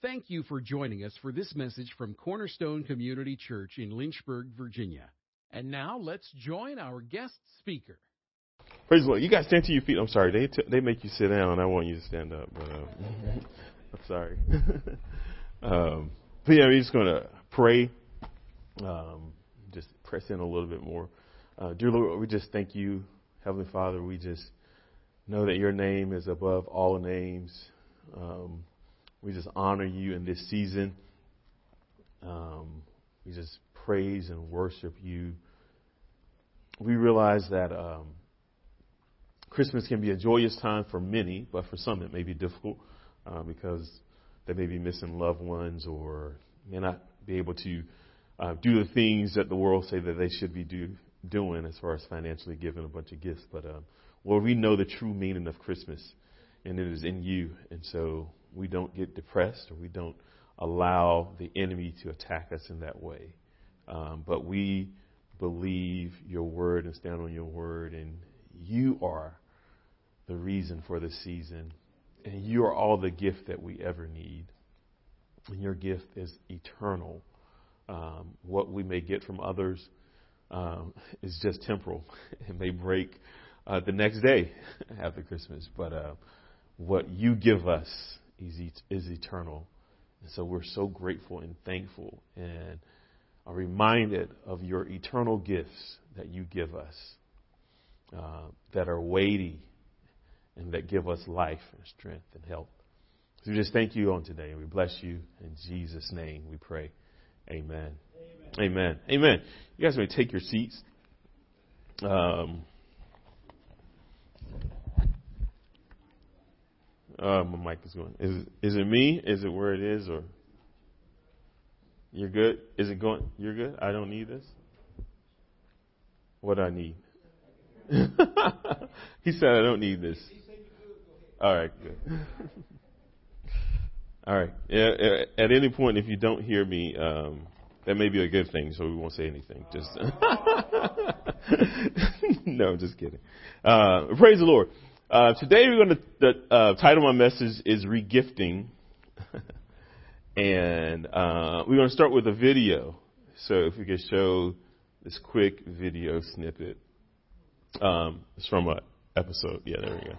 Thank you for joining us for this message from Cornerstone Community Church in Lynchburg, Virginia. And now let's join our guest speaker. Praise the Lord. You guys stand to your feet. I'm sorry. They t- they make you sit down. I want you to stand up, but uh, I'm sorry. um, but yeah, we're just going to pray. Um, just press in a little bit more. Uh, dear Lord, we just thank you, Heavenly Father. We just know that your name is above all names. Um, we just honor you in this season. Um, we just praise and worship you. We realize that um, Christmas can be a joyous time for many, but for some it may be difficult uh, because they may be missing loved ones or may not be able to uh, do the things that the world say that they should be do, doing as far as financially giving a bunch of gifts. But uh, Lord, we know the true meaning of Christmas, and it is in you. And so we don't get depressed or we don't allow the enemy to attack us in that way. Um, but we believe your word and stand on your word, and you are the reason for the season, and you are all the gift that we ever need. And your gift is eternal. Um, what we may get from others um, is just temporal. It may break uh, the next day after Christmas, but uh, what you give us is, is eternal. And so we're so grateful and thankful and are reminded of your eternal gifts that you give us uh, that are weighty and that give us life and strength and health. So we just thank you on today and we bless you. In Jesus' name we pray. Amen. Amen. Amen. Amen. You guys may take your seats. Um, Uh, my mic is going. Is is it me? Is it where it is, or you're good? Is it going? You're good. I don't need this. What I need? he said I don't need this. All right, good. All right. At any point, if you don't hear me, um, that may be a good thing, so we won't say anything. Just no, I'm just kidding. Uh, praise the Lord. Uh, today we're going to, the uh, title of my message is regifting. and uh, we're going to start with a video. So if we could show this quick video snippet. Um, it's from an episode. Yeah, there we go.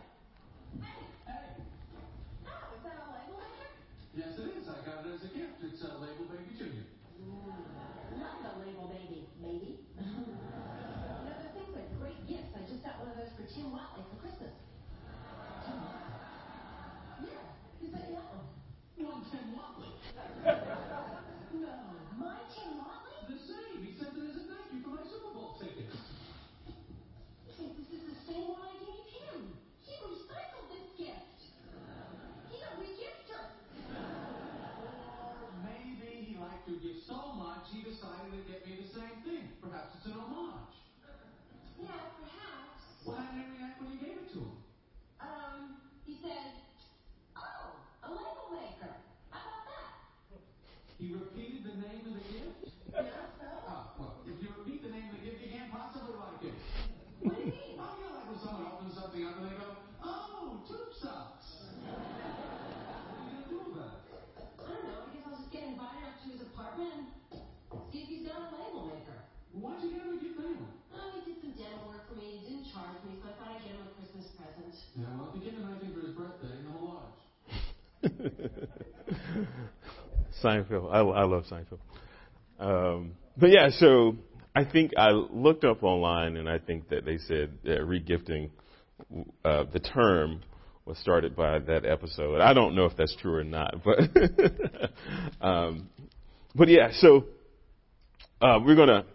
Seinfeld. I, I love Seinfeld. Um, but yeah, so I think I looked up online and I think that they said that regifting, uh, the term was started by that episode. I don't know if that's true or not, but, um, but yeah, so, uh, we're gonna,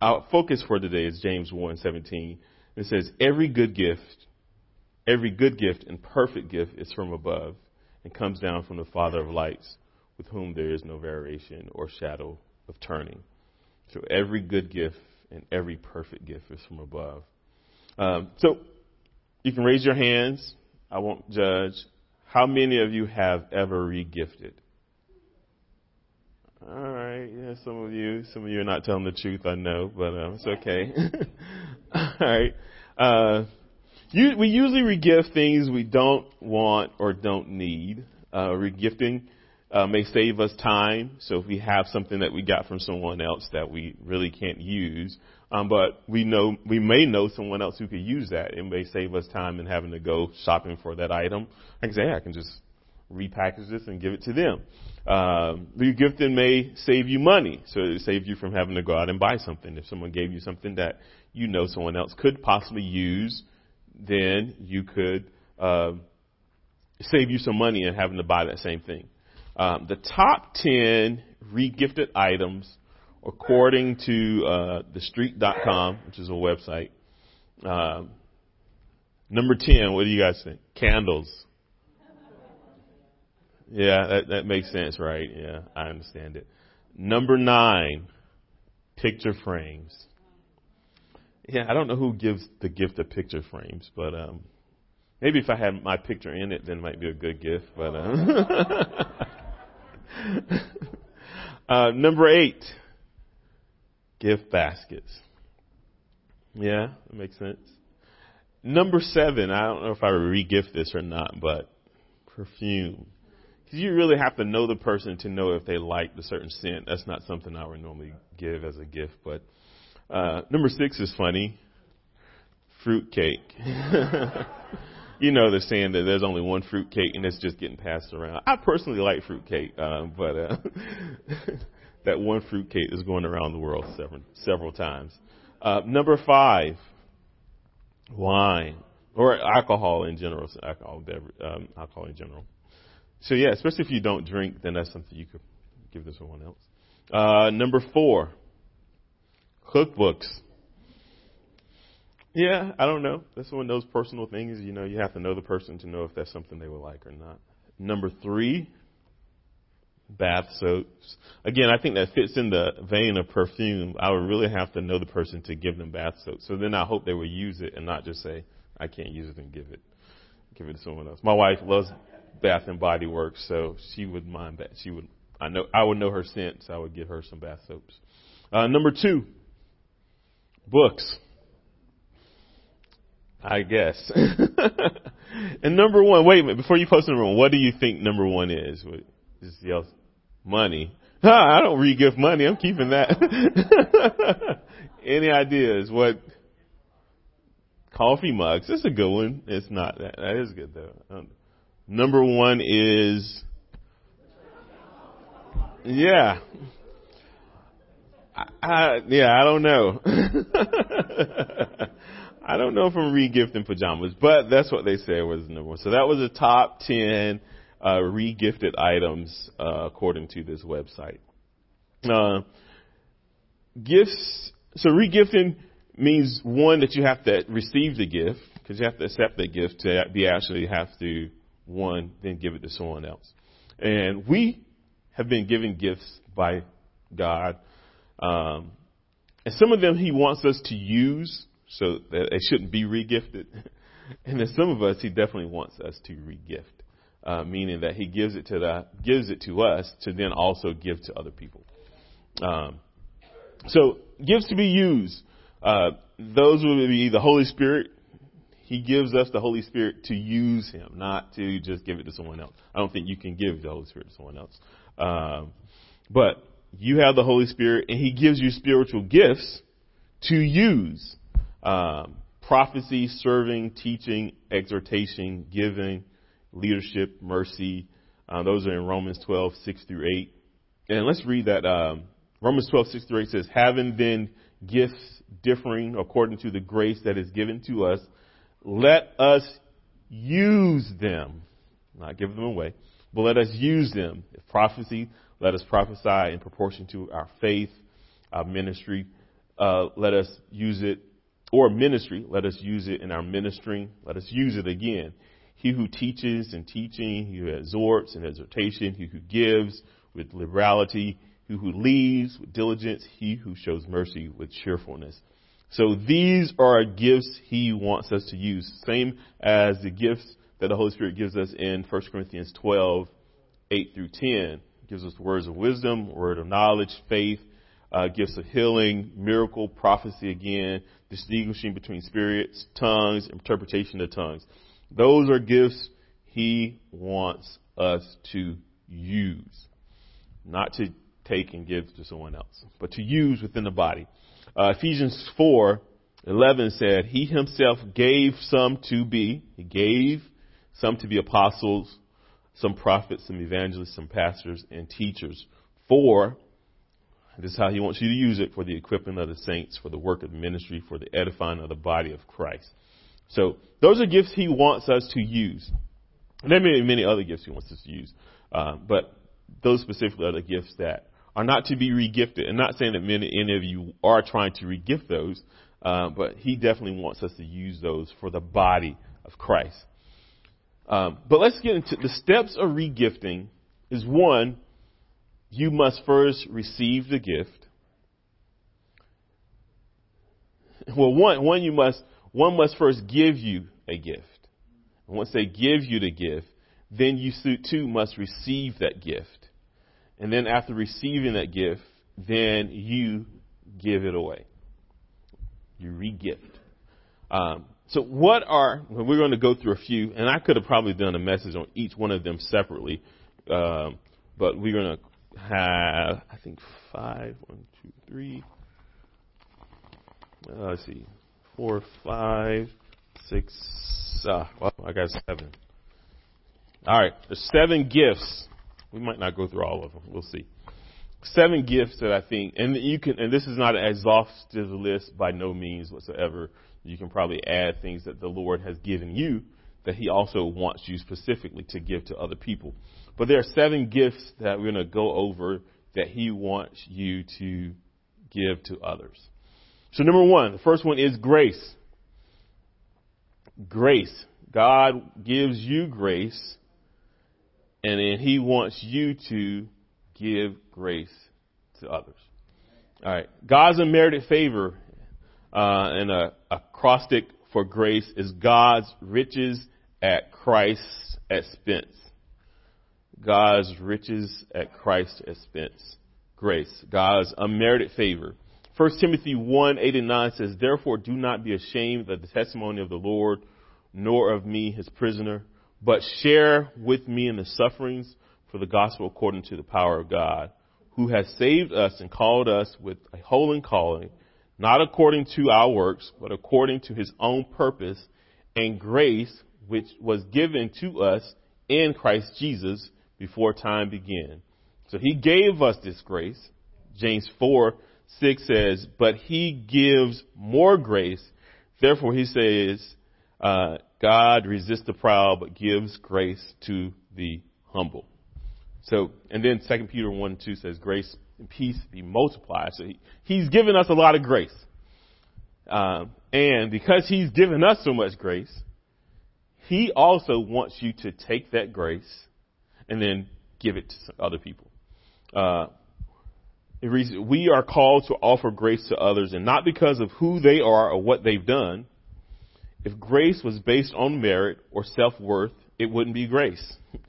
our focus for today is James 1, 17. It says, every good gift, every good gift and perfect gift is from above and comes down from the Father of lights with whom there is no variation or shadow of turning. So every good gift and every perfect gift is from above. Um, so you can raise your hands. I won't judge. How many of you have ever regifted? All right, yeah, some of you, some of you are not telling the truth, I know, but um, it's okay. All right. Uh, you, we usually regift things we don't want or don't need. Uh, regifting uh, may save us time. So if we have something that we got from someone else that we really can't use, um, but we know we may know someone else who could use that. It may save us time in having to go shopping for that item. I can say, hey, I can just repackage this and give it to them. Um, regifting may save you money, so it saves you from having to go out and buy something. If someone gave you something that you know someone else could possibly use, then you could uh, save you some money in having to buy that same thing. Um, the top 10 regifted items, according to uh, thestreet.com, which is a website. Um, number 10, what do you guys think? Candles. Yeah, that, that makes sense, right? Yeah, I understand it. Number nine, picture frames. Yeah, I don't know who gives the gift of picture frames, but um, maybe if I had my picture in it, then it might be a good gift. But uh, uh, number eight, gift baskets. Yeah, that makes sense. Number seven, I don't know if I would re-gift this or not, but perfume. Because you really have to know the person to know if they like the certain scent. That's not something I would normally give as a gift. But uh, number six is funny. Fruit cake. you know they're saying that there's only one fruit cake and it's just getting passed around. I personally like fruit cake, uh, but uh, that one fruit cake is going around the world several several times. Uh, number five, wine or alcohol in general, alcohol beverage, um, alcohol in general. So yeah, especially if you don't drink, then that's something you could give to someone else. Uh, number four, cookbooks. Yeah, I don't know. That's one of those personal things. You know, you have to know the person to know if that's something they would like or not. Number three, bath soaps. Again, I think that fits in the vein of perfume. I would really have to know the person to give them bath soaps. So then I hope they would use it and not just say, I can't use it and give it, give it to someone else. My wife loves Bath and Body Works, so she would mind that. She would. I know. I would know her scent, so I would give her some bath soaps. Uh, number two, books. I guess. and number one, wait a minute. Before you post number one, what do you think number one is? Just yell, money. I don't re-gift money. I'm keeping that. Any ideas? What? Coffee mugs. That's a good one. It's not that. That is good though. Number one is, yeah. I, I, yeah, I don't know. I don't know if I'm regifting pajamas, but that's what they said was number one. So that was the top 10 uh, regifted items uh, according to this website. Uh, gifts, so regifting means one that you have to receive the gift because you have to accept the gift to be actually have to one, then give it to someone else. And we have been given gifts by God. Um, and some of them he wants us to use so that they shouldn't be regifted. and then some of us he definitely wants us to regift. Uh, meaning that he gives it to the, gives it to us to then also give to other people. Um, so gifts to be used. Uh, those would be the Holy Spirit, he gives us the Holy Spirit to use Him, not to just give it to someone else. I don't think you can give the Holy Spirit to someone else. Um, but you have the Holy Spirit, and He gives you spiritual gifts to use. Um, prophecy, serving, teaching, exhortation, giving, leadership, mercy. Uh, those are in Romans 12, 6 through 8. And let's read that. Um, Romans 12, 6 through 8 says, having then gifts differing according to the grace that is given to us, let us use them. Not give them away, but let us use them. If prophecy, let us prophesy in proportion to our faith, our ministry. Uh, let us use it, or ministry, let us use it in our ministering. Let us use it again. He who teaches in teaching, he who exhorts in exhortation, he who gives with liberality, he who leads with diligence, he who shows mercy with cheerfulness. So these are gifts he wants us to use, same as the gifts that the Holy Spirit gives us in 1 Corinthians 12, 8 through 10. It gives us words of wisdom, word of knowledge, faith, uh, gifts of healing, miracle, prophecy again, distinguishing between spirits, tongues, interpretation of tongues. Those are gifts he wants us to use, not to take and give to someone else, but to use within the body. Uh, Ephesians 4, 11 said, He himself gave some to be, He gave some to be apostles, some prophets, some evangelists, some pastors, and teachers for, this is how He wants you to use it, for the equipping of the saints, for the work of the ministry, for the edifying of the body of Christ. So, those are gifts He wants us to use. And there may be many other gifts He wants us to use. Uh, but those specifically are the gifts that are not to be regifted. And not saying that many, any of you are trying to regift those, uh, but he definitely wants us to use those for the body of Christ. Um, but let's get into the steps of regifting. Is one, you must first receive the gift. Well, one, one you must, one must first give you a gift. And once they give you the gift, then you too must receive that gift. And then after receiving that gift, then you give it away. You re-gift. Um, so what are, well, we're going to go through a few, and I could have probably done a message on each one of them separately, um, but we're going to have, I think, five, one, two, three, uh, let's see, four, five, six, uh, well, I got seven. All right, there's seven gifts we might not go through all of them. We'll see. Seven gifts that I think, and you can, and this is not an exhaustive list by no means whatsoever. You can probably add things that the Lord has given you that He also wants you specifically to give to other people. But there are seven gifts that we're going to go over that He wants you to give to others. So number one, the first one is grace. Grace. God gives you grace and then he wants you to give grace to others. All right. God's unmerited favor uh, and a acrostic for grace is God's riches at Christ's expense. God's riches at Christ's expense. Grace. God's unmerited favor. 1 Timothy 1, 8 and 9 says, Therefore do not be ashamed of the testimony of the Lord, nor of me, his prisoner, but share with me in the sufferings for the gospel according to the power of God, who has saved us and called us with a holy calling, not according to our works, but according to his own purpose and grace, which was given to us in Christ Jesus before time began. So he gave us this grace. James 4, 6 says, but he gives more grace. Therefore he says, uh, God resists the proud, but gives grace to the humble. So, and then Second Peter 1 2 says, grace and peace be multiplied. So he, he's given us a lot of grace. Um, and because he's given us so much grace, he also wants you to take that grace and then give it to other people. Uh, we are called to offer grace to others and not because of who they are or what they've done, if grace was based on merit or self-worth, it wouldn't be grace.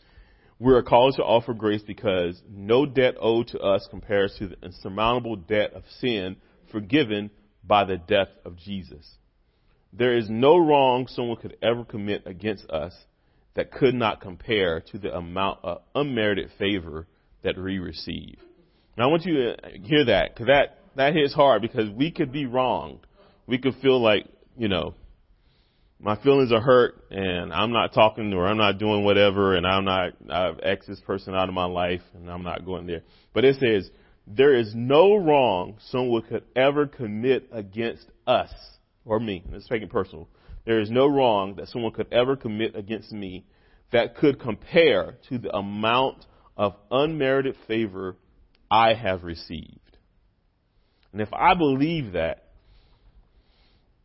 We are called to offer grace because no debt owed to us compares to the insurmountable debt of sin forgiven by the death of Jesus. There is no wrong someone could ever commit against us that could not compare to the amount of unmerited favor that we receive. Now I want you to hear that because that, that hits hard because we could be wronged. We could feel like, you know, my feelings are hurt and I'm not talking or I'm not doing whatever and I'm not, I've X this person out of my life and I'm not going there. But it says, there is no wrong someone could ever commit against us or me. Let's make it personal. There is no wrong that someone could ever commit against me that could compare to the amount of unmerited favor I have received. And if I believe that,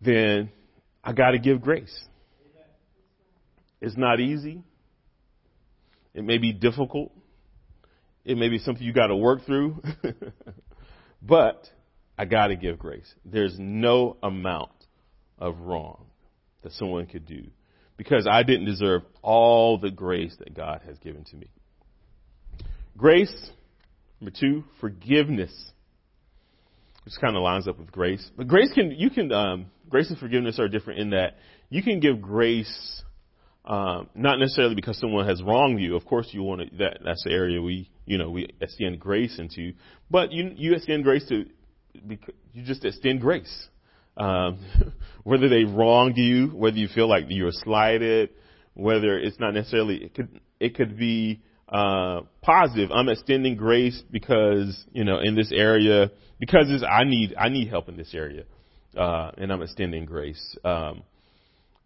then I got to give grace. It's not easy. It may be difficult. It may be something you got to work through. but I got to give grace. There's no amount of wrong that someone could do because I didn't deserve all the grace that God has given to me. Grace, number two, forgiveness. Which kind of lines up with grace. But grace can, you can, um, grace and forgiveness are different in that you can give grace Um, not necessarily because someone has wronged you. Of course, you want to, that, that's the area we, you know, we extend grace into. But you, you extend grace to, you just extend grace. Um, whether they wronged you, whether you feel like you're slighted, whether it's not necessarily, it could, it could be, uh, positive. I'm extending grace because, you know, in this area, because I need, I need help in this area. Uh, and I'm extending grace. Um,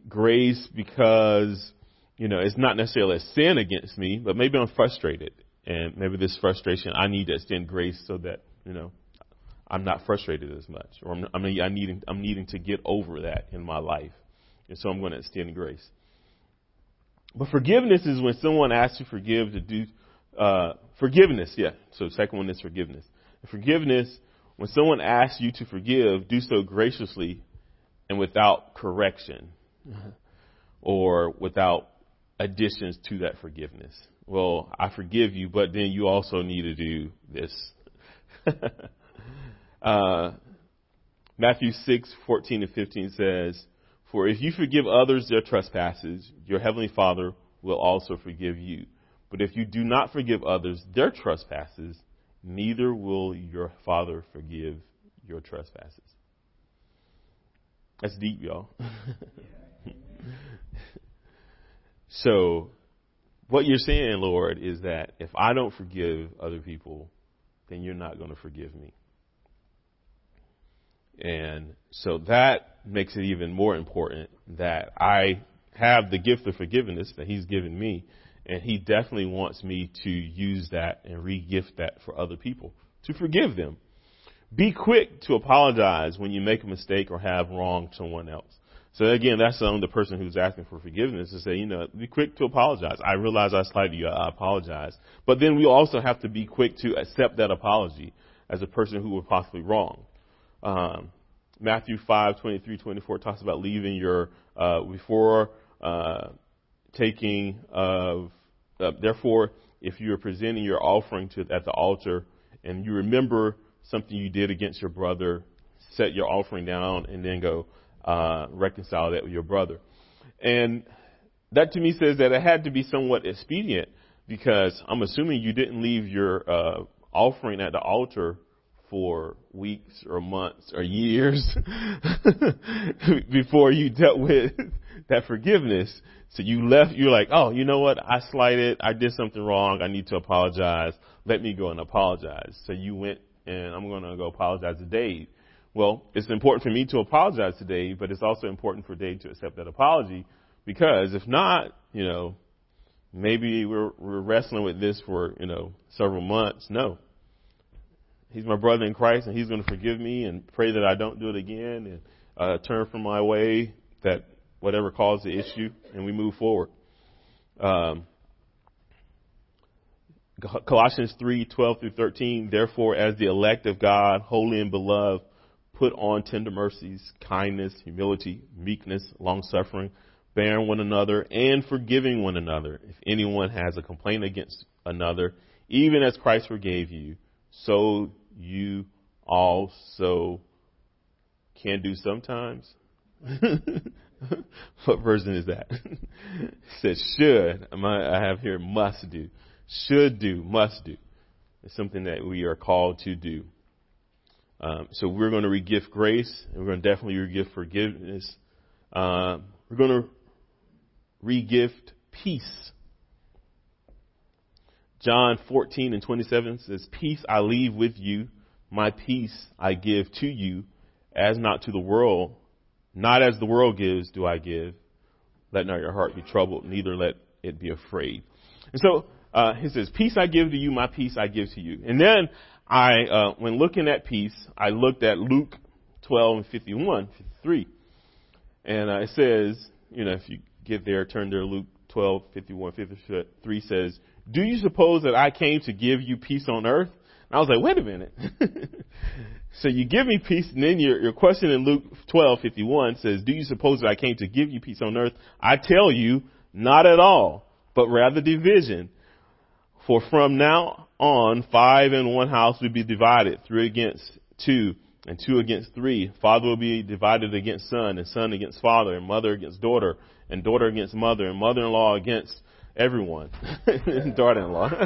grace because, you know, it's not necessarily a sin against me, but maybe I'm frustrated. And maybe this frustration, I need to extend grace so that, you know, I'm not frustrated as much. Or I'm, I mean, I needing, I'm needing to get over that in my life. And so I'm going to extend grace. But forgiveness is when someone asks you forgive to do, uh, forgiveness, yeah. So the second one is forgiveness. forgiveness, when someone asks you to forgive, do so graciously and without correction. or without additions to that forgiveness. Well, I forgive you, but then you also need to do this. uh, Matthew 6, 14 and 15 says, For if you forgive others their trespasses, your heavenly Father will also forgive you. But if you do not forgive others their trespasses, neither will your Father forgive your trespasses. That's deep, y'all. so, what you're saying, Lord, is that if I don't forgive other people, then you're not going to forgive me. And so that makes it even more important that I have the gift of forgiveness that He's given me. And He definitely wants me to use that and re-gift that for other people, to forgive them. Be quick to apologize when you make a mistake or have wronged someone else. So again, that's on the person who's asking for forgiveness to say, you know, be quick to apologize. I realize I slighted you. I apologize. But then we also have to be quick to accept that apology as a person who was possibly wrong. Um, Matthew 5, 23, 24 talks about leaving your, uh, before, uh, taking of, uh, therefore, if you are presenting your offering to, at the altar and you remember something you did against your brother, set your offering down and then go, uh, reconcile that with your brother. And that to me says that it had to be somewhat expedient because I'm assuming you didn't leave your uh, offering at the altar for weeks or months or years before you dealt with that forgiveness. So you left, you're like, oh, you know what? I slighted. I did something wrong. I need to apologize. Let me go and apologize. So you went and I'm going to go apologize to Dave. Well, it's important for me to apologize to Dave, but it's also important for Dave to accept that apology because if not, you know, maybe we're, we're wrestling with this for, you know, several months. No. He's my brother in Christ and he's going to forgive me and pray that I don't do it again and uh, turn from my way that whatever caused the issue and we move forward. Um, Colossians 3, 12 through 13, therefore as the elect of God, holy and beloved, put on tender mercies, kindness, humility, meekness, long suffering, bearing one another, and forgiving one another. If anyone has a complaint against another, even as Christ forgave you, so you also can do sometimes. what version is that? it says should. I have here must do. Should do, must do. It's something that we are called to do. Um, so we're going to regift grace, and we're going to definitely regift forgiveness. Uh, we're going to regift peace. John 14 and 27 says, Peace I leave with you, my peace I give to you, as not to the world, not as the world gives do I give. Let not your heart be troubled, neither let it be afraid. And so uh, he says, Peace I give to you, my peace I give to you. And then I, uh, when looking at peace, I looked at Luke 12 and 51, 53. And uh, it says, you know, if you get there, turn to Luke 12, 51, 53 says, Do you suppose that I came to give you peace on earth? And I was like, wait a minute. so you give me peace, and then your, your question in Luke 12, 51 says, Do you suppose that I came to give you peace on earth? I tell you, not at all, but rather division. For from now on, five in one house will be divided, three against two, and two against three. Father will be divided against son, and son against father, and mother against daughter, and daughter against mother, and mother-in-law against everyone. daughter-in-law.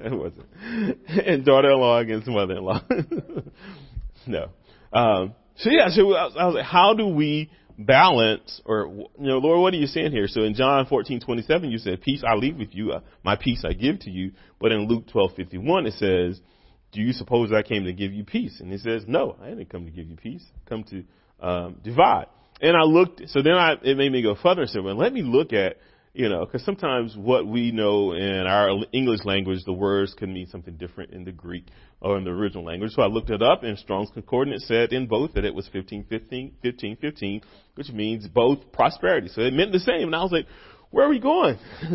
it wasn't. And daughter-in-law against mother-in-law. no. Um, so yeah, so I was, I was like, how do we balance, or you know, Lord, what are you saying here? So in John fourteen twenty seven, you said, "Peace I leave with you, uh, my peace I give to you." But in Luke twelve fifty one, it says, "Do you suppose I came to give you peace?" And he says, "No, I didn't come to give you peace. I come to um, divide." And I looked, so then I it made me go further and said, "Well, let me look at." You know, because sometimes what we know in our English language, the words can mean something different in the Greek or in the original language. So I looked it up, and Strong's Concordance said in both that it was 15, 15, 15, 15, which means both prosperity. So it meant the same. And I was like, where are we going?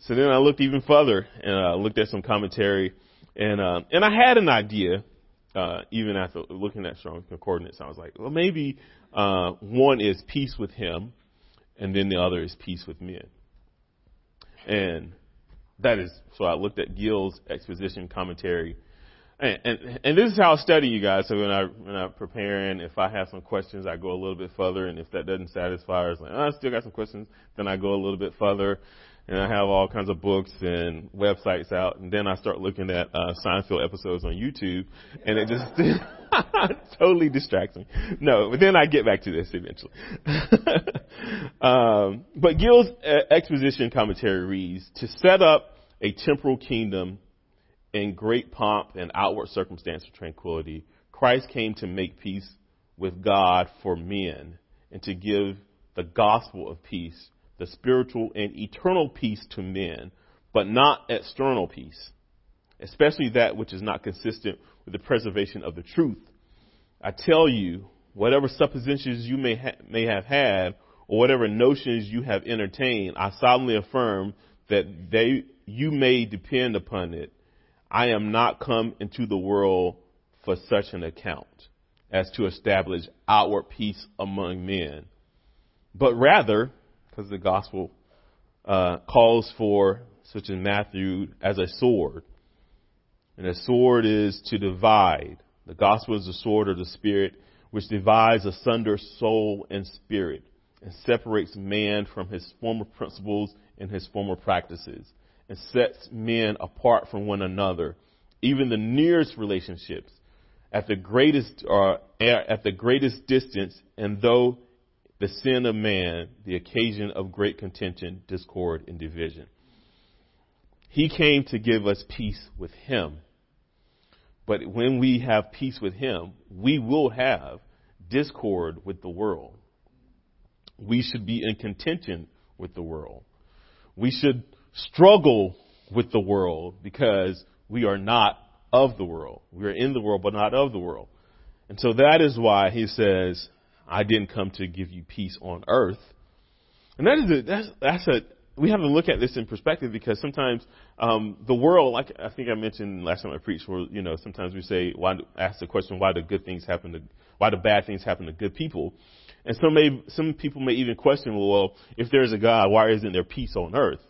so then I looked even further, and I uh, looked at some commentary, and uh, and I had an idea. Uh, even after looking at Strong's Concordance, I was like, well, maybe uh, one is peace with him, and then the other is peace with men. And that is, so I looked at Gill's exposition commentary. And, and, and this is how I study you guys. So when I, when I'm preparing, if I have some questions, I go a little bit further. And if that doesn't satisfy, I was like, oh, I still got some questions. Then I go a little bit further and I have all kinds of books and websites out, and then I start looking at uh, Seinfeld episodes on YouTube, and it just totally distracts me. No, but then I get back to this eventually. um, but Gill's uh, exposition commentary reads: to set up a temporal kingdom in great pomp and outward circumstance of tranquility, Christ came to make peace with God for men and to give the gospel of peace the spiritual and eternal peace to men, but not external peace, especially that which is not consistent with the preservation of the truth. I tell you, whatever suppositions you may, ha- may have had, or whatever notions you have entertained, I solemnly affirm that they, you may depend upon it. I am not come into the world for such an account as to establish outward peace among men, but rather because the gospel uh, calls for, such in Matthew, as a sword. And a sword is to divide. The gospel is the sword of the Spirit, which divides asunder soul and spirit and separates man from his former principles and his former practices and sets men apart from one another, even the nearest relationships at the greatest or at the greatest distance and though the sin of man, the occasion of great contention, discord, and division. He came to give us peace with him. But when we have peace with him, we will have discord with the world. We should be in contention with the world. We should struggle with the world because we are not of the world. We are in the world, but not of the world. And so that is why he says, I didn't come to give you peace on earth. And that is a, that's, that's a, we have to look at this in perspective because sometimes um, the world, like I think I mentioned last time I preached, where you know sometimes we say, why ask the question, why do good things happen to, why do bad things happen to good people? And some may, some people may even question, well, if there's a God, why isn't there peace on earth?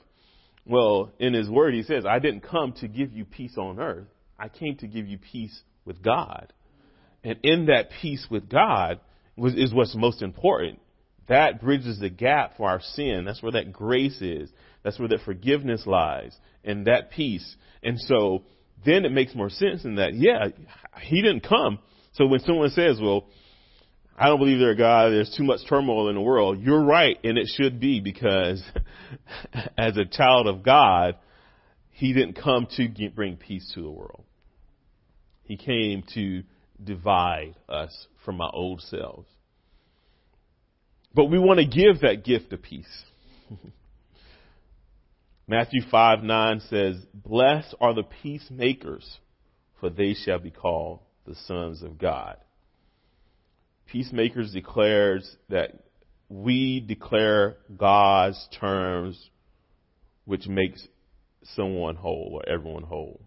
Well, in His Word, He says, I didn't come to give you peace on earth. I came to give you peace with God. And in that peace with God, is what's most important. That bridges the gap for our sin. That's where that grace is. That's where that forgiveness lies and that peace. And so then it makes more sense in that, yeah, he didn't come. So when someone says, well, I don't believe there's a God, there's too much turmoil in the world, you're right, and it should be because as a child of God, he didn't come to bring peace to the world. He came to divide us from our old selves. But we want to give that gift of peace. Matthew 5 9 says, Blessed are the peacemakers, for they shall be called the sons of God. Peacemakers declares that we declare God's terms which makes someone whole or everyone whole.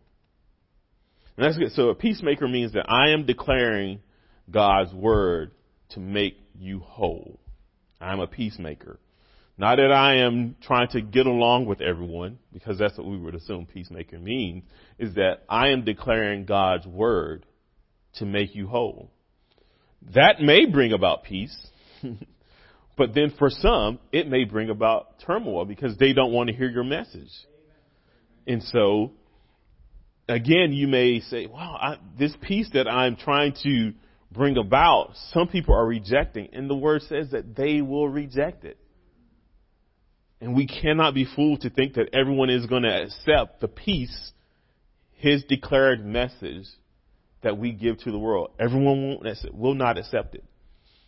And that's good. So a peacemaker means that I am declaring God's word to make you whole. I'm a peacemaker. Not that I am trying to get along with everyone, because that's what we would assume peacemaker means, is that I am declaring God's word to make you whole. That may bring about peace, but then for some, it may bring about turmoil because they don't want to hear your message. And so, again, you may say, wow, I, this peace that I'm trying to bring about, some people are rejecting. And the word says that they will reject it. And we cannot be fooled to think that everyone is going to accept the peace, his declared message that we give to the world. Everyone will not accept it.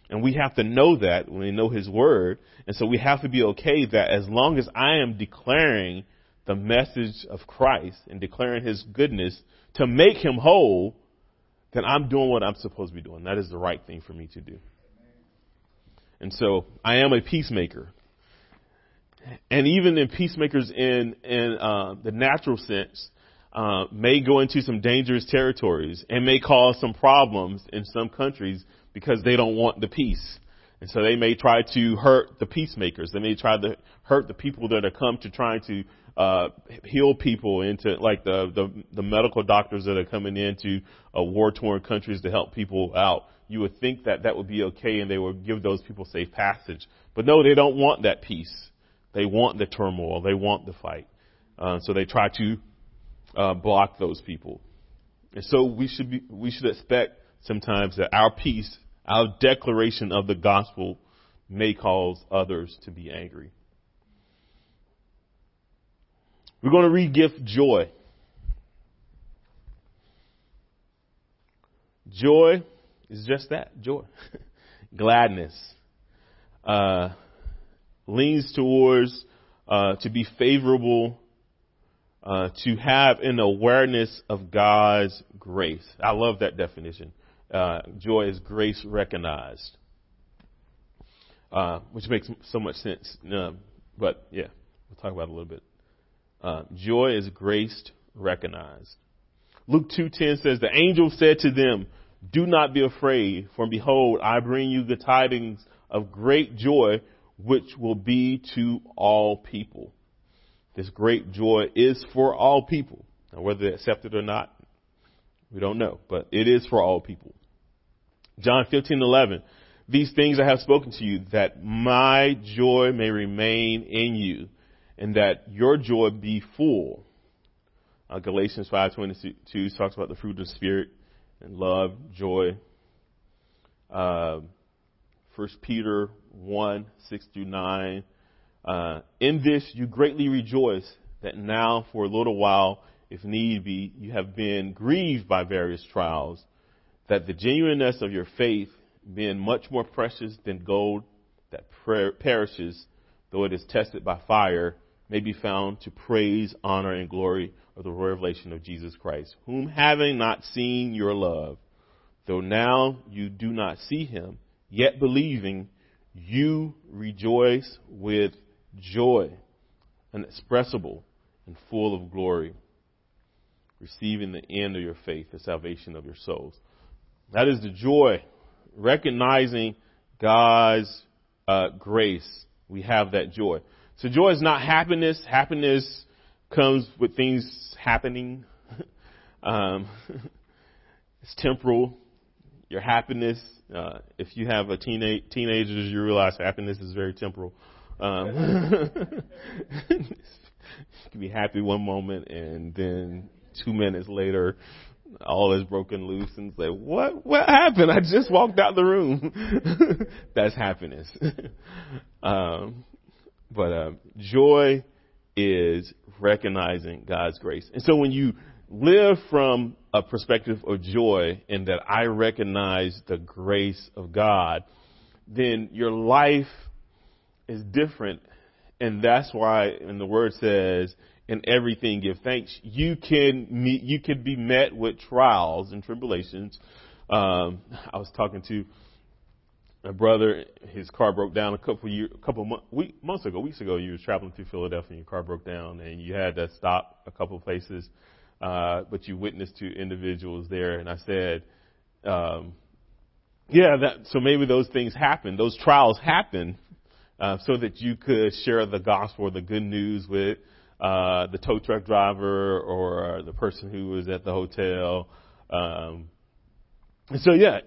And we have to know that when we know his word. And so we have to be okay that as long as I am declaring the message of Christ and declaring his goodness to make him whole, then I'm doing what I'm supposed to be doing. That is the right thing for me to do. And so I am a peacemaker. And even in peacemakers in, in uh, the natural sense, uh, may go into some dangerous territories and may cause some problems in some countries because they don't want the peace. And so they may try to hurt the peacemakers. They may try to hurt the people that are come to trying to uh, heal people into like the, the the medical doctors that are coming into uh, war torn countries to help people out. You would think that that would be okay, and they would give those people safe passage. But no, they don't want that peace. They want the turmoil. They want the fight. Uh, so they try to uh, block those people. And so we should be we should expect sometimes that our peace, our declaration of the gospel, may cause others to be angry. We're going to read gift joy. Joy is just that joy, gladness. Uh, leans towards uh, to be favorable, uh, to have an awareness of God's grace. I love that definition. Uh, joy is grace recognized, uh, which makes so much sense. but yeah, we'll talk about it a little bit. Uh, joy is graced, recognized. Luke 2:10 says, "The angel said to them, Do not be afraid, for behold, I bring you the tidings of great joy, which will be to all people." This great joy is for all people. Now, whether they accept it or not, we don't know, but it is for all people. John 15:11, "These things I have spoken to you, that my joy may remain in you." And that your joy be full. Uh, Galatians 5:22 talks about the fruit of the spirit and love, joy. Uh, 1 Peter 1, 6 through 9. Uh, in this you greatly rejoice that now for a little while, if need be, you have been grieved by various trials, that the genuineness of your faith, being much more precious than gold that perishes, though it is tested by fire, may be found to praise, honor, and glory of the revelation of Jesus Christ, whom having not seen your love, though now you do not see him, yet believing, you rejoice with joy, inexpressible and full of glory, receiving the end of your faith, the salvation of your souls. That is the joy, recognizing God's uh, grace. We have that joy. So joy is not happiness. Happiness comes with things happening. um, it's temporal. Your happiness, uh, if you have a teenage teenagers, you realize happiness is very temporal. Um, you can be happy one moment and then two minutes later, all is broken loose and say, what, what happened? I just walked out the room. That's happiness. um, but uh, joy is recognizing God's grace. And so when you live from a perspective of joy and that I recognize the grace of God, then your life is different. And that's why, and the word says, in everything give thanks. You can meet, you can be met with trials and tribulations. Um, I was talking to a brother, his car broke down a couple years, a couple months, week, months ago, weeks ago. You was traveling through Philadelphia, and your car broke down, and you had to stop a couple places, uh, but you witnessed to individuals there. And I said, um, yeah, that, so maybe those things happen, those trials happen, uh, so that you could share the gospel or the good news with uh, the tow truck driver or the person who was at the hotel. Um, so, yeah,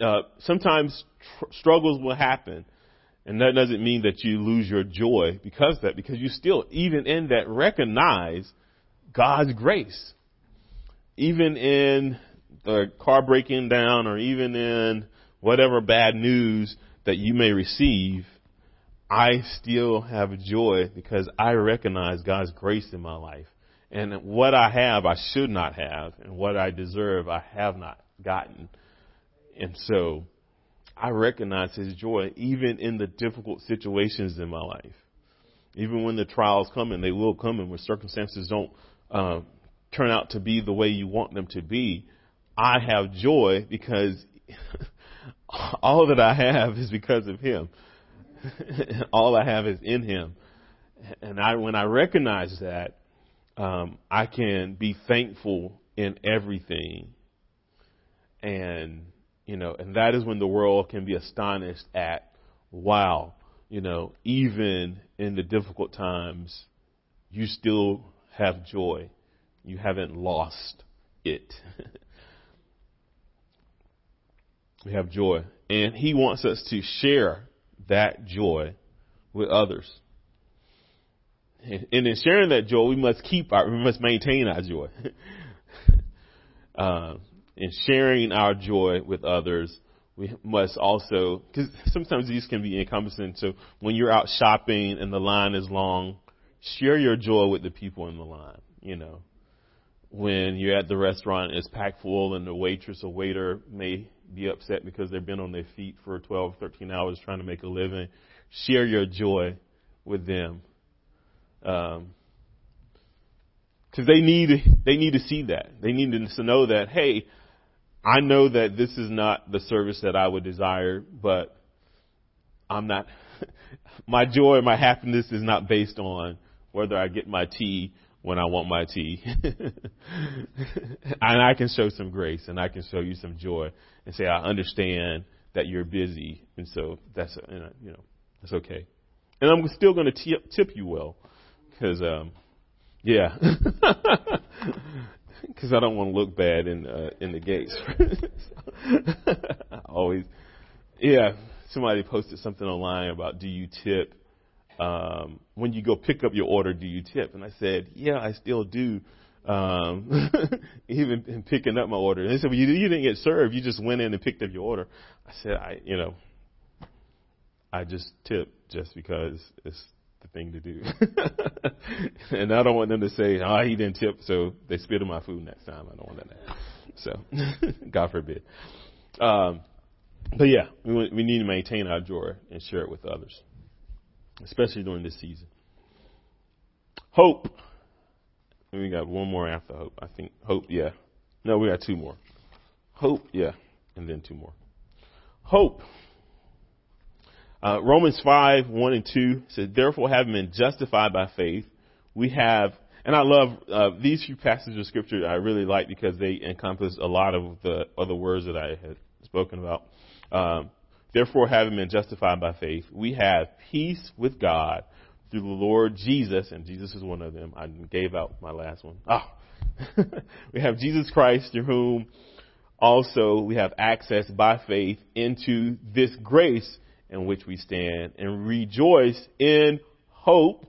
uh, sometimes tr- struggles will happen. And that doesn't mean that you lose your joy because of that, because you still, even in that, recognize God's grace. Even in the car breaking down or even in whatever bad news that you may receive, I still have joy because I recognize God's grace in my life. And what I have, I should not have. And what I deserve, I have not gotten. And so I recognize his joy even in the difficult situations in my life. Even when the trials come and they will come and when circumstances don't uh, turn out to be the way you want them to be, I have joy because all that I have is because of him. all I have is in him. And I, when I recognize that, um, I can be thankful in everything. And you know, and that is when the world can be astonished at, wow, you know, even in the difficult times, you still have joy. You haven't lost it. we have joy. And he wants us to share that joy with others. And in sharing that joy, we must keep our, we must maintain our joy. uh, in sharing our joy with others, we must also, because sometimes these can be encompassing. So when you're out shopping and the line is long, share your joy with the people in the line. You know, when you're at the restaurant, it's packed full, and the waitress or waiter may be upset because they've been on their feet for 12, 13 hours trying to make a living. Share your joy with them. Um, because they need they need to see that. They need to know that hey, I know that this is not the service that I would desire, but I'm not, my joy, my happiness is not based on whether I get my tea when I want my tea. and I can show some grace and I can show you some joy and say, I understand that you're busy. And so that's, you know, that's okay. And I'm still going to tip, you well because, um, yeah. because I don't want to look bad in uh, in the gates. always, yeah. Somebody posted something online about do you tip um, when you go pick up your order? Do you tip? And I said, yeah, I still do. Um, even in picking up my order, and they said, well, you, you didn't get served. You just went in and picked up your order. I said, I, you know, I just tip just because it's the thing to do. and I don't want them to say, oh, he didn't tip, so they spit in my food next time. I don't want that. So, God forbid. Um, but yeah, we, we need to maintain our joy and share it with others, especially during this season. Hope. we got one more after hope. I think hope, yeah. No, we got two more. Hope, yeah, and then two more. Hope. Uh, Romans 5, 1 and 2 says, Therefore, having been justified by faith, we have, and I love uh, these few passages of scripture I really like because they encompass a lot of the other words that I had spoken about. Um, Therefore, having been justified by faith, we have peace with God through the Lord Jesus, and Jesus is one of them. I gave out my last one. Ah. we have Jesus Christ through whom also we have access by faith into this grace in which we stand and rejoice in hope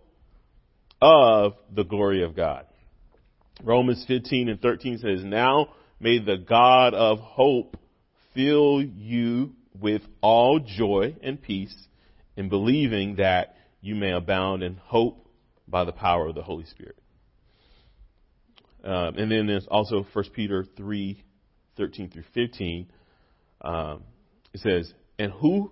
of the glory of God. Romans 15 and 13 says, Now may the God of hope fill you with all joy and peace in believing that you may abound in hope by the power of the Holy Spirit. Um, and then there's also 1 Peter 3, 13 through 15. Um, it says, And who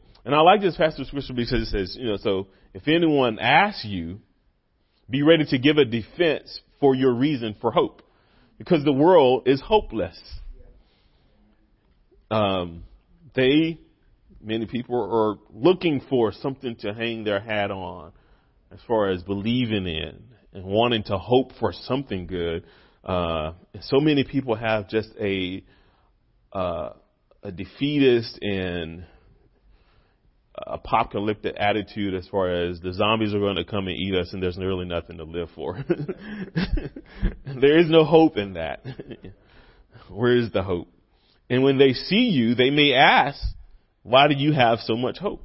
And I like this passage of scripture because it says, you know, so if anyone asks you, be ready to give a defense for your reason for hope. Because the world is hopeless. Um, they many people are looking for something to hang their hat on as far as believing in and wanting to hope for something good. Uh, and so many people have just a uh, a defeatist and apocalyptic attitude as far as the zombies are going to come and eat us and there's really nothing to live for. there is no hope in that. Where is the hope? And when they see you, they may ask, why do you have so much hope?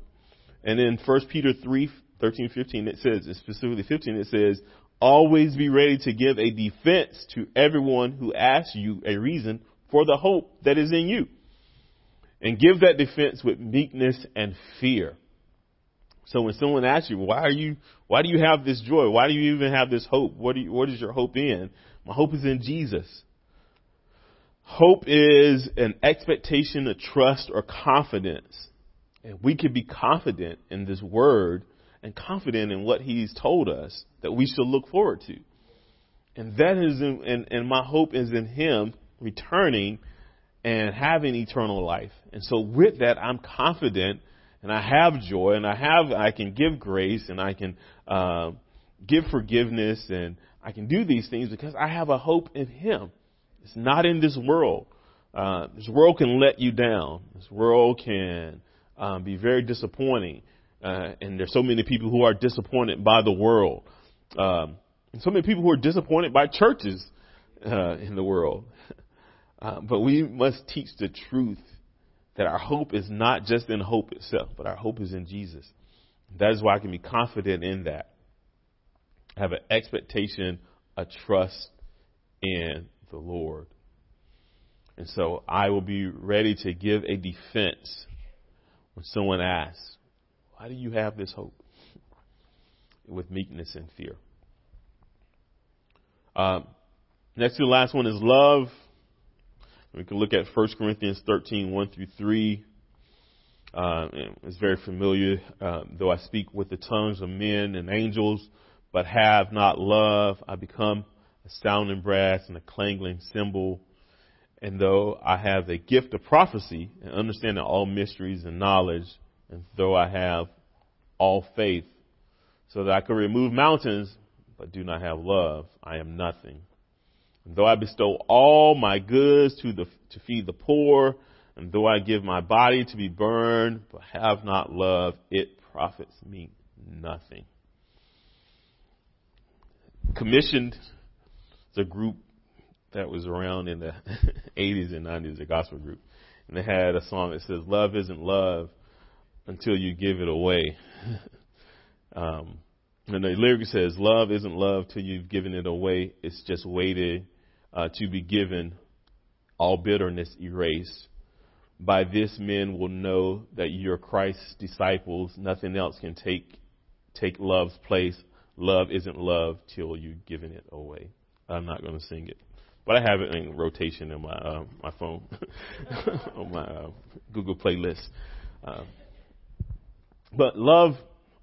And in 1 Peter 3, 13, 15, it says, specifically 15, it says, always be ready to give a defense to everyone who asks you a reason for the hope that is in you. And give that defense with meekness and fear. So when someone asks you, why are you, why do you have this joy? Why do you even have this hope? What, do you, what is your hope in? My hope is in Jesus. Hope is an expectation, a trust, or confidence. And we can be confident in this word and confident in what he's told us that we should look forward to. And that is, in, and, and my hope is in him returning and having eternal life. And so with that, I'm confident and I have joy and I have, I can give grace and I can, uh, give forgiveness and I can do these things because I have a hope in Him. It's not in this world. Uh, this world can let you down. This world can um, be very disappointing. Uh, and there's so many people who are disappointed by the world. Um, and so many people who are disappointed by churches uh, in the world. Uh, but we must teach the truth that our hope is not just in hope itself, but our hope is in Jesus. That is why I can be confident in that. I have an expectation, a trust in the Lord. And so I will be ready to give a defense when someone asks, Why do you have this hope? With meekness and fear. Um, next to the last one is love we can look at 1 Corinthians 13, 1 through 3. Uh, it's very familiar. Uh, though I speak with the tongues of men and angels, but have not love, I become a sounding brass and a clanging cymbal. And though I have the gift of prophecy and understanding all mysteries and knowledge, and though I have all faith, so that I can remove mountains, but do not have love, I am nothing. And though I bestow all my goods to the, to feed the poor, and though I give my body to be burned, but have not love, it profits me nothing. Commissioned the group that was around in the 80s and 90s, a gospel group. And they had a song that says, Love isn't love until you give it away. um, and the lyric says, Love isn't love till you've given it away. It's just waiting uh, to be given, all bitterness erased. By this men will know that you're Christ's disciples. Nothing else can take take love's place. Love isn't love till you've given it away. I'm not going to sing it, but I have it in rotation in my uh, my phone on my uh, Google playlist. Uh, but love,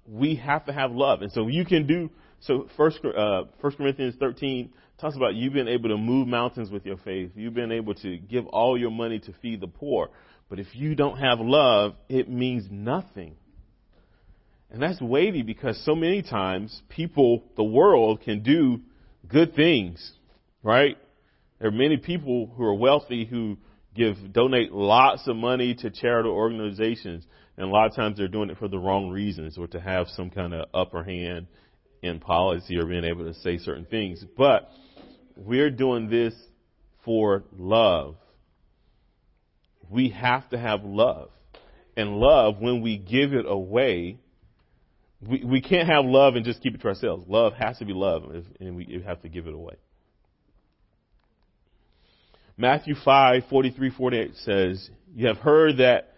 we have to have love, and so you can do so. First, uh, First Corinthians 13 talks about you being able to move mountains with your faith. You've been able to give all your money to feed the poor. But if you don't have love, it means nothing. And that's weighty because so many times people, the world can do good things, right? There are many people who are wealthy who give, donate lots of money to charitable organizations. And a lot of times they're doing it for the wrong reasons or to have some kind of upper hand in policy or being able to say certain things. But we're doing this for love. We have to have love. And love, when we give it away, we, we can't have love and just keep it to ourselves. Love has to be love, and we have to give it away. Matthew 5, 43, 48 says, You have heard that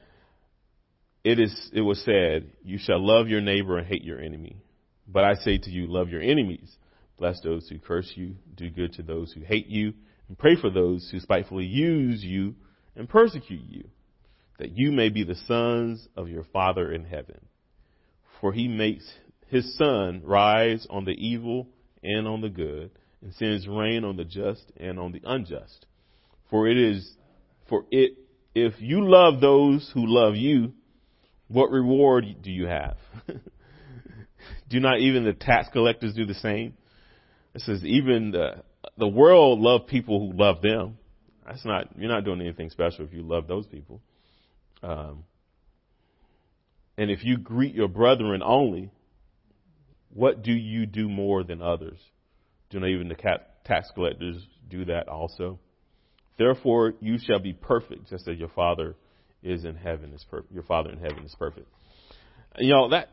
it is, it was said, you shall love your neighbor and hate your enemy. But I say to you, love your enemies. Bless those who curse you, do good to those who hate you, and pray for those who spitefully use you and persecute you, that you may be the sons of your Father in heaven. For he makes his sun rise on the evil and on the good, and sends rain on the just and on the unjust. For it is, for it, if you love those who love you, What reward do you have? do not even the tax collectors do the same? It says even the the world love people who love them. That's not you're not doing anything special if you love those people. Um, and if you greet your brethren only, what do you do more than others? Do not even the tax collectors do that also? Therefore, you shall be perfect, just as your Father is in heaven is perfect. Your Father in heaven is perfect. You know that.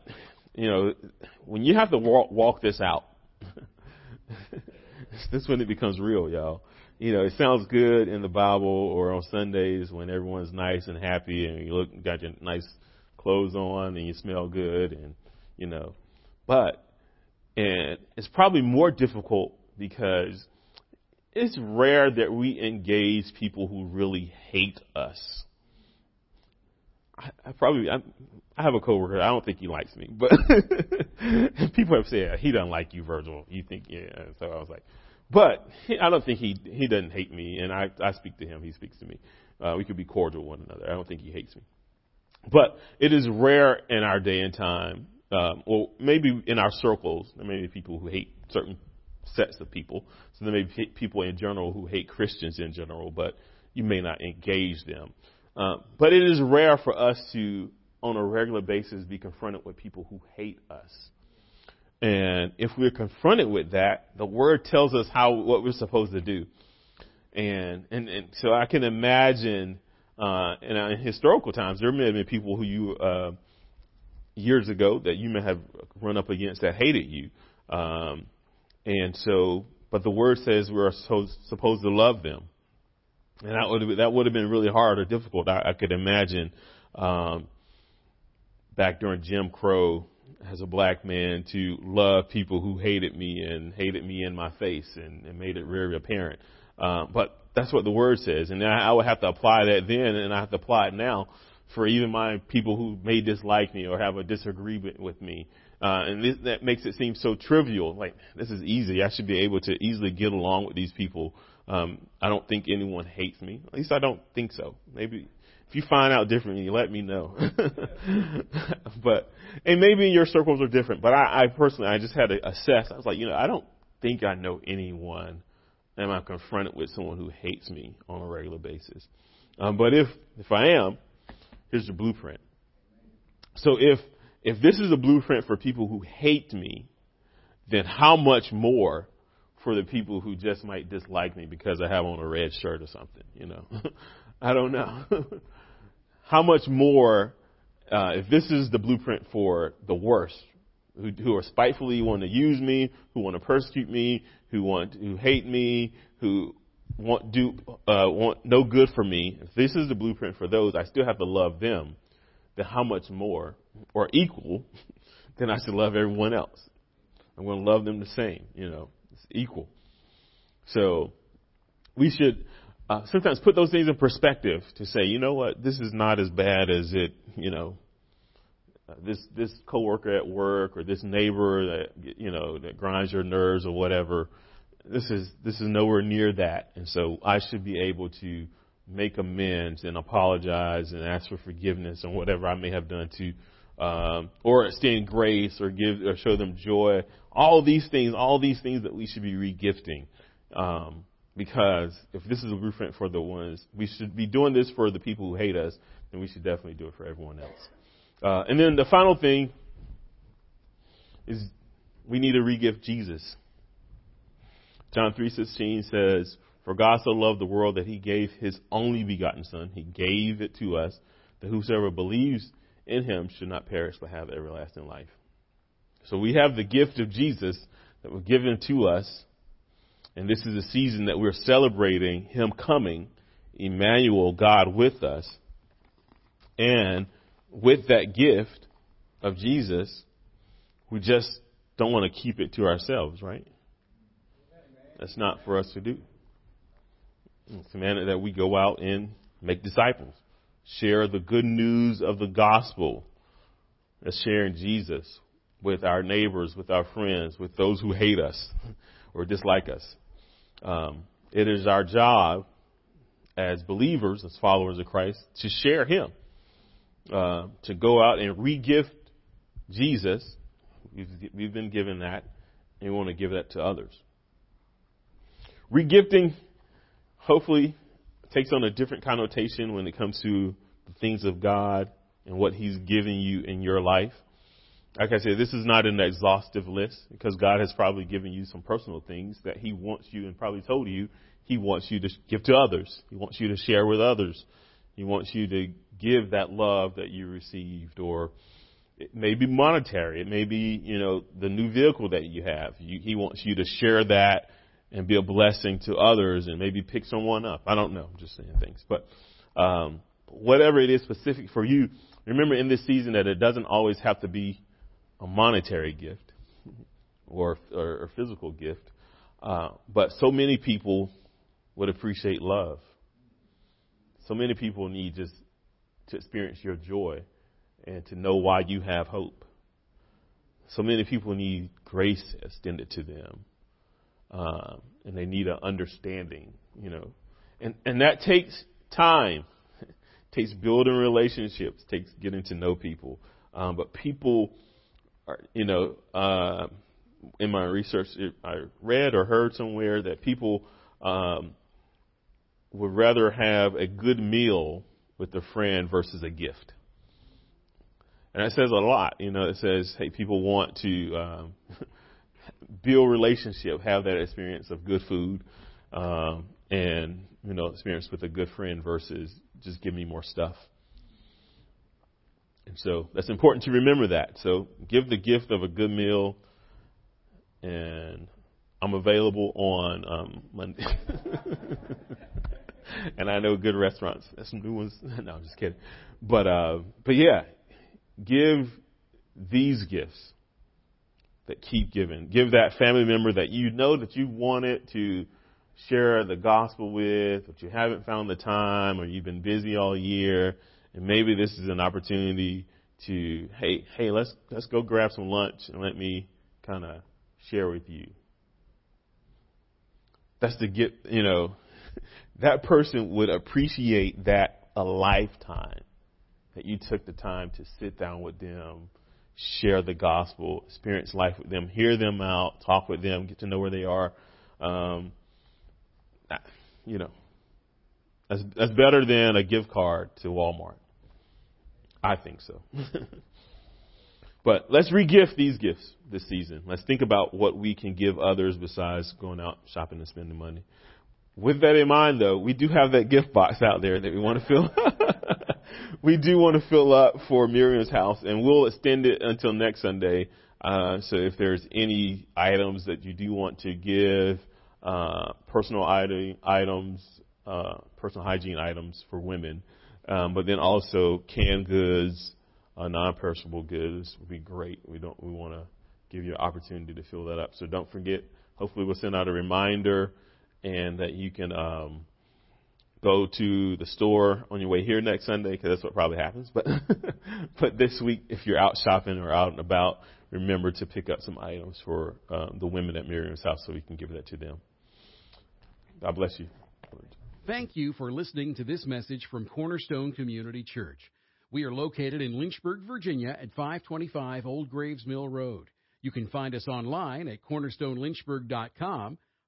You know when you have to walk, walk this out. this when it becomes real, y'all. You know, it sounds good in the Bible or on Sundays when everyone's nice and happy and you look got your nice clothes on and you smell good and you know, but and it's probably more difficult because it's rare that we engage people who really hate us. I, I probably I, I have a coworker. I don't think he likes me, but people have said he doesn't like you, Virgil. You think yeah? So I was like, but he, I don't think he he doesn't hate me, and I I speak to him. He speaks to me. Uh, we could be cordial one another. I don't think he hates me, but it is rare in our day and time, um, or maybe in our circles. There may be people who hate certain sets of people. So there may be people in general who hate Christians in general, but you may not engage them. Uh, but it is rare for us to, on a regular basis, be confronted with people who hate us. And if we're confronted with that, the word tells us how what we're supposed to do. And and, and so I can imagine uh, in, uh, in historical times there may have been people who you uh, years ago that you may have run up against that hated you. Um, and so, but the word says we're supposed to love them. And that would that would have been really hard or difficult. I, I could imagine, um, back during Jim Crow as a black man to love people who hated me and hated me in my face and, and made it very apparent. Um, but that's what the word says. And I, I would have to apply that then and I have to apply it now for even my people who may dislike me or have a disagreement with me. Uh, and this, that makes it seem so trivial. Like, this is easy. I should be able to easily get along with these people. Um, I don't think anyone hates me. At least I don't think so. Maybe if you find out differently, let me know. but, and maybe your circles are different, but I, I personally, I just had to assess. I was like, you know, I don't think I know anyone am I confronted with someone who hates me on a regular basis. Um, but if, if I am, here's the blueprint. So if if this is a blueprint for people who hate me, then how much more for the people who just might dislike me because I have on a red shirt or something, you know? I don't know. how much more, uh, if this is the blueprint for the worst, who, who are spitefully want to use me, who want to persecute me, who want, who hate me, who want do, uh, want no good for me, if this is the blueprint for those, I still have to love them, then how much more or equal, then I should love everyone else. I'm going to love them the same. You know, equal. So we should uh, sometimes put those things in perspective to say, you know what, this is not as bad as it, you know, uh, this this coworker at work or this neighbor that you know that grinds your nerves or whatever. This is this is nowhere near that, and so I should be able to make amends and apologize and ask for forgiveness and whatever I may have done to um, or extend grace or give or show them joy. All these things, all these things that we should be regifting. Um, because if this is a blueprint for the ones, we should be doing this for the people who hate us, then we should definitely do it for everyone else. Uh, and then the final thing is we need to regift Jesus. John 3:16 says, "For God so loved the world that He gave His only begotten Son. He gave it to us, that whosoever believes in him should not perish but have everlasting life. So we have the gift of Jesus that was given to us, and this is a season that we're celebrating him coming, Emmanuel, God with us. And with that gift of Jesus, we just don't want to keep it to ourselves, right? That's not for us to do. It's commanded that we go out and make disciples share the good news of the gospel as sharing Jesus with our neighbors, with our friends, with those who hate us or dislike us. Um, it is our job as believers, as followers of Christ, to share Him. uh, to go out and regift Jesus. We've, we've been given that, and we want to give that to others. Regifting, hopefully, takes on a different connotation when it comes to the things of God and what He's giving you in your life. Like I said, this is not an exhaustive list because God has probably given you some personal things that He wants you and probably told you He wants you to give to others. He wants you to share with others. He wants you to give that love that you received or it may be monetary. It may be, you know, the new vehicle that you have. You, he wants you to share that and be a blessing to others and maybe pick someone up. I don't know. I'm just saying things. But, um, whatever it is specific for you, remember in this season that it doesn't always have to be a monetary gift or, or, or physical gift. Uh, but so many people would appreciate love. So many people need just to experience your joy and to know why you have hope. So many people need grace extended to them, um, and they need an understanding, you know, and and that takes time, it takes building relationships, takes getting to know people. Um, but people are, you know, uh, in my research, I read or heard somewhere that people um, would rather have a good meal with a friend versus a gift. And that says a lot. You know, it says, hey, people want to um, build relationship, have that experience of good food, um, and you know, experience with a good friend versus just give me more stuff. And so that's important to remember that. So give the gift of a good meal, and I'm available on um, Monday. and I know good restaurants. There's some new ones. no, I'm just kidding. But uh, but yeah, give these gifts that keep giving. Give that family member that you know that you wanted to share the gospel with, but you haven't found the time, or you've been busy all year, and maybe this is an opportunity to hey hey let's let's go grab some lunch and let me kind of share with you. That's to get you know that person would appreciate that a lifetime that you took the time to sit down with them, share the gospel, experience life with them, hear them out, talk with them, get to know where they are. Um, you know, that's, that's better than a gift card to Walmart. I think so. but let's regift these gifts this season. Let's think about what we can give others besides going out shopping and spending money. With that in mind, though, we do have that gift box out there that we want to fill. we do want to fill up for Miriam's house, and we'll extend it until next Sunday. Uh, so if there's any items that you do want to give, uh, personal item, items, uh, personal hygiene items for women, um, but then also canned goods, uh, non-perishable goods would be great. We don't we want to give you an opportunity to fill that up. So don't forget. Hopefully, we'll send out a reminder, and that you can um, go to the store on your way here next Sunday because that's what probably happens. But but this week, if you're out shopping or out and about, remember to pick up some items for uh, the women at Miriam's house so we can give that to them. God bless you. Thank you for listening to this message from Cornerstone Community Church. We are located in Lynchburg, Virginia at 525 Old Graves Mill Road. You can find us online at cornerstonelynchburg.com